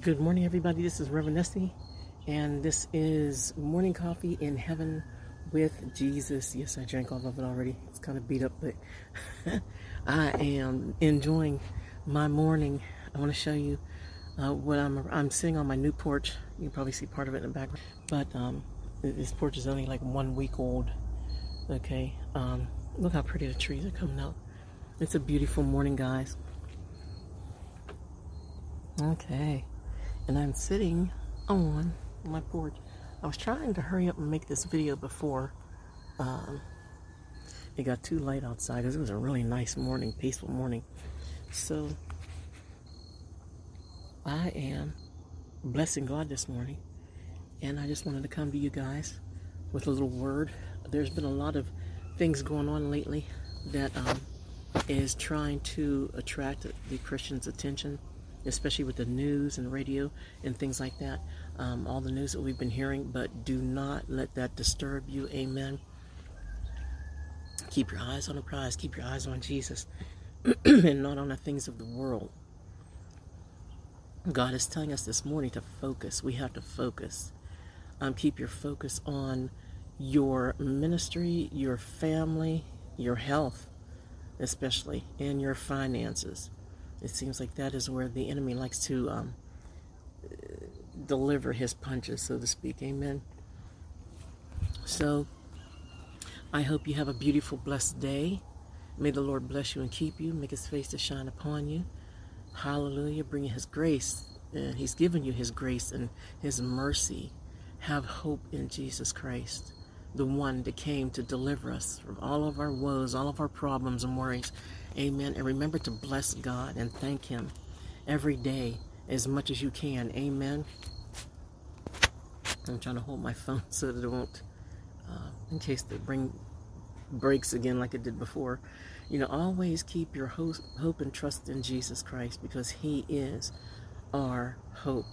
Good morning, everybody. This is Reverend Nesty, and this is Morning Coffee in Heaven with Jesus. Yes, I drank all of it already. It's kind of beat up, but I am enjoying my morning. I want to show you uh, what I'm. I'm sitting on my new porch. You probably see part of it in the background, but um, this porch is only like one week old. Okay, um, look how pretty the trees are coming out. It's a beautiful morning, guys. Okay and I'm sitting on my porch. I was trying to hurry up and make this video before um, it got too light outside because it was a really nice morning, peaceful morning. So I am blessing God this morning, and I just wanted to come to you guys with a little word. There's been a lot of things going on lately that um, is trying to attract the Christian's attention especially with the news and radio and things like that. Um, all the news that we've been hearing, but do not let that disturb you. Amen. Keep your eyes on the prize. Keep your eyes on Jesus and not on the things of the world. God is telling us this morning to focus. We have to focus. Um, keep your focus on your ministry, your family, your health, especially, and your finances. It seems like that is where the enemy likes to um, deliver his punches, so to speak. Amen. So, I hope you have a beautiful, blessed day. May the Lord bless you and keep you, make his face to shine upon you. Hallelujah. Bring his grace. And he's given you his grace and his mercy. Have hope in Jesus Christ, the one that came to deliver us from all of our woes, all of our problems and worries. Amen. And remember to bless God and thank Him every day as much as you can. Amen. I'm trying to hold my phone so that it won't, uh, in case the bring breaks again like it did before. You know, always keep your hope hope and trust in Jesus Christ because He is our hope,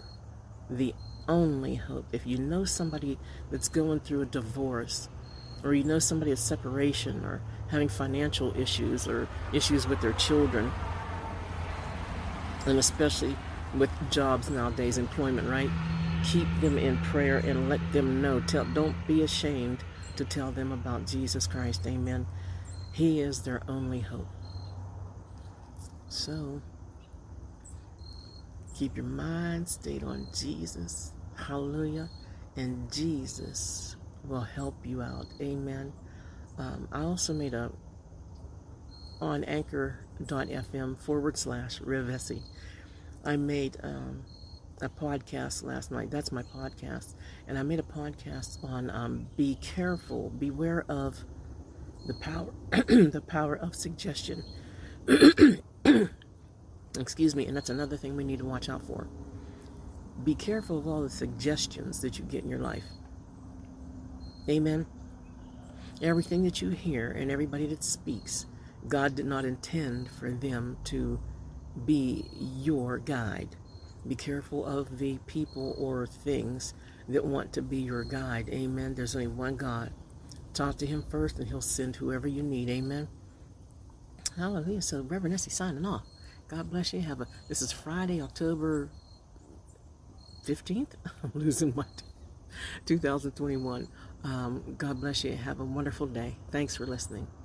the only hope. If you know somebody that's going through a divorce, or you know somebody at separation, or having financial issues or issues with their children, and especially with jobs nowadays, employment, right? Keep them in prayer and let them know. Tell, don't be ashamed to tell them about Jesus Christ. Amen. He is their only hope. So, keep your mind stayed on Jesus. Hallelujah. And Jesus will help you out. Amen. Um, I also made a on anchor.fm forward slash Revesi. I made um, a podcast last night. That's my podcast. And I made a podcast on um, be careful, beware of the power, the power of suggestion. Excuse me. And that's another thing we need to watch out for. Be careful of all the suggestions that you get in your life. Amen. Everything that you hear and everybody that speaks, God did not intend for them to be your guide. Be careful of the people or things that want to be your guide. Amen. There's only one God. Talk to him first and he'll send whoever you need. Amen. Hallelujah. So Reverend Nessie signing off. God bless you. Have a this is Friday, October 15th. I'm losing my 2021. Um, God bless you. Have a wonderful day. Thanks for listening.